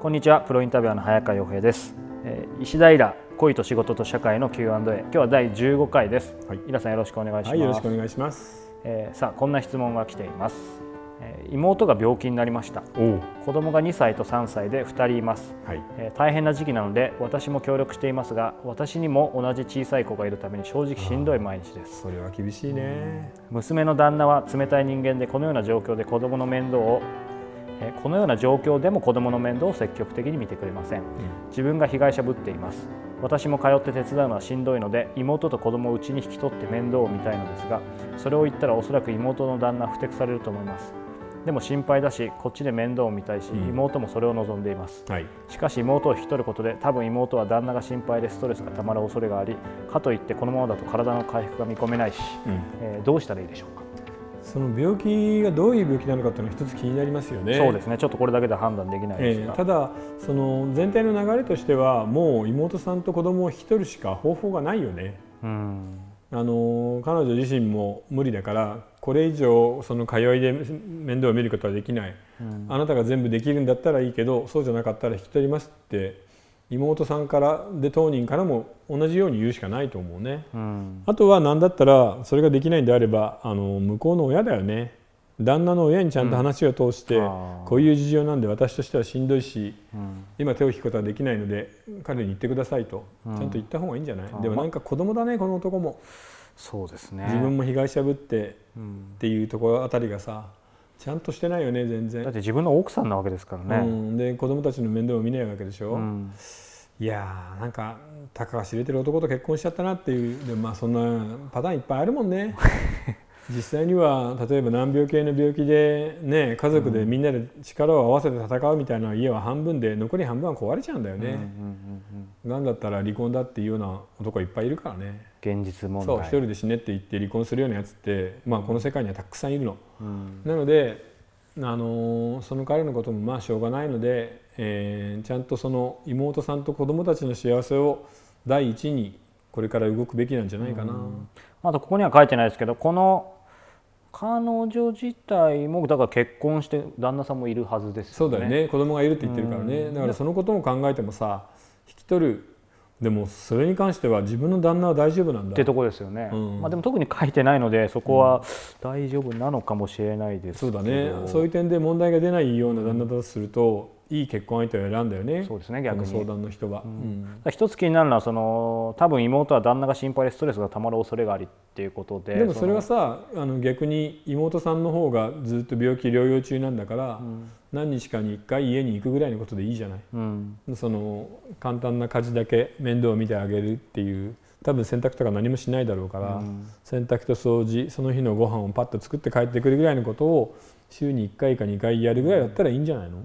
こんにちは。プロインタビュアーの早川洋平です、えー、石平恋と仕事と社会の Q&A 今日は第15回です、はい、皆さんよろしくお願いします、はい、よろしくお願いします、えー、さあこんな質問が来ています、えー、妹が病気になりました。子供が2歳と3歳で2人います、はい、えー、大変な時期なので私も協力していますが私にも同じ小さい子がいるために正直しんどい毎日です。それは厳しいね。娘の旦那は冷たい人間でこのような状況で子供の面倒をこのような状況でも子どもの面倒を積極的に見てくれません、自分が被害者ぶっています。私も通って手伝うのはしんどいので妹と子供をうちに引き取って面倒を見たいのですがそれを言ったらおそらく妹の旦那不適されると思います。でも心配だしこっちで面倒を見たいし、妹もそれを望んでいます、はい、しかし妹を引き取ることで多分妹は旦那が心配でストレスがたまる恐れがありかといってこのままだと体の回復が見込めないし、うん、えー、どうしたらいいでしょうかその病気がどういう病気なのかというのは一つ気になりますよね。そうですね。ちょっとこれだけで判断できないですが、えー、ただその全体の流れとしてはもう妹さんと子供を引き取るしか方法がないよね。うん。あの彼女自身も無理だからこれ以上その通いで面倒を見ることはできない、うん、あなたが全部できるんだったらいいけどそうじゃなかったら引き取りますって妹さんからで当人からも同じように言うしかないと思うね、うん、あとは何だったらそれができないんであればあの向こうの親だよね。旦那の親にちゃんと話を通して、うん、こういう事情なんで私としてはしんどいし、うん、今手を引くことはできないので彼に言ってくださいと、ちゃんと言った方がいいんじゃない？でもなんか子供だねこの男も。そうですね。自分も被害者ぶってっていうところあたりがさちゃんとしてないよね全然。だって自分の奥さんなわけですからね、うん、で子供たちの面倒を見ないわけでしょ、うん、いやーなんかたかが知れてる男と結婚しちゃったなっていうでまあそんなパターンいっぱいあるもんね 実際には例えば難病系の病気で、ね、家族でみんなで力を合わせて戦うみたいな家は半分で残り半分は壊れちゃうんだよね。が、んだったら離婚だっていうような男いっぱいいるからね。現実問題そう一人で死ねって言って離婚するようなやつって、まあ、この世界にはたくさんいるの。うん、なのであのその彼のこともまあしょうがないので、えー、ちゃんとその妹さんと子供たちの幸せを第一にこれから動くべきなんじゃないかな。あとここには書いてないですけどこの彼女自体もだから結婚して旦那さんもいるはずです、ね、そうだよね。子供がいるって言ってるからね、だからそのことも考えてもさ引き取る。でもそれに関しては自分の旦那は大丈夫なんだ。ってとこですよね、うん、まあ、でも特に書いてないのでそこは大丈夫なのかもしれないですそうだね。そういう点で問題が出ないような旦那だとすると、いい結婚相手を選んだよね。そうですね逆に。相談の人は、うん。うん、一つ気になるのはその多分妹は旦那が心配でストレスがたまる恐れがありっていうことででもそれはさあの逆に妹さんの方がずっと病気療養中なんだから、うん、何日かに1回家に行くぐらいのことでいいじゃない、うん、その簡単な家事だけ面倒を見てあげるっていう多分洗濯とか何もしないだろうから、うん、洗濯と掃除その日のご飯をパッと作って帰ってくるぐらいのことを週に1回か2回やるぐらいだったらいいんじゃないの、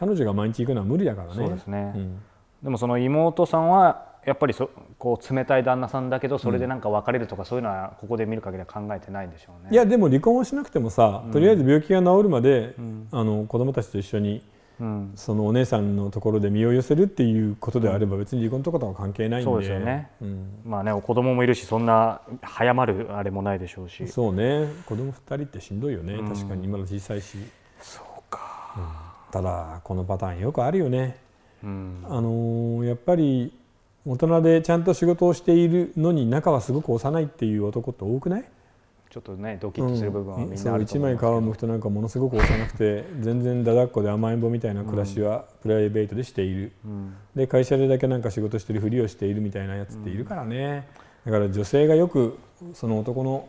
彼女が毎日行くのは無理だからね。そうですね、うん、でもその妹さんはやっぱりそこう冷たい旦那さんだけどそれでなんか別れるとかそういうのはここで見る限りは考えてないんでしょうね。いやでも離婚はしなくてもさ、とりあえず病気が治るまで、うん、あの子供たちと一緒に、うん、そのお姉さんのところで身を寄せるっていうことであれば別に離婚とかとは関係ないんで。そうですよね。うん、まあね子供もいるしそんな早まるあれもないでしょうし。そうね子供二人ってしんどいよね、確かに今の小さいし。そうか。ただこのパターンよくあるよね。うん、あのやっぱり大人でちゃんと仕事をしているのに中はすごく幼いっていう男って多くない？ちょっとねドキッとする部分はみんなあると思う、ん、一枚皮をむくとなんかものすごく幼くて全然だだっこで甘えん坊みたいな暮らしはプライベートでしている、うん、で会社でだけなんか仕事してるふりをしているみたいなやつっているからね、だから女性がよくその男の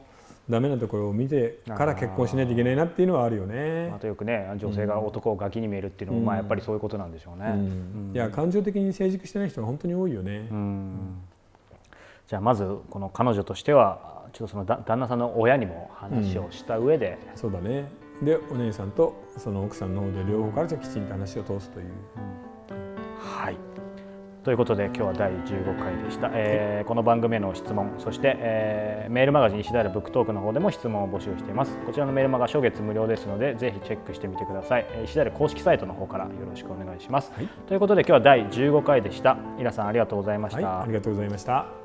ダメなところを見てから結婚しないといけないなっていうのはあるよね。あとよくね女性が男をガキに見えるっていうのも、まあやっぱりそういうことなんでしょうね。いや感情的に成熟してない人が本当に多いよね。じゃあまずこの彼女としてはちょっとその旦那さんの親にも話をした上で、うん、そうだねでお姉さんとその奥さんの方で両方からじゃきちんと話を通すという。はいということで今日は第15回でした、えー、この番組への質問そして、えー、メールマガジン石平ブックトークの方でも質問を募集しています。こちらのメールマガ初月無料ですのでぜひチェックしてみてください。石平公式サイトの方からよろしくお願いします、はい、ということで今日は第15回でした。皆さんありがとうございました、はい、ありがとうございました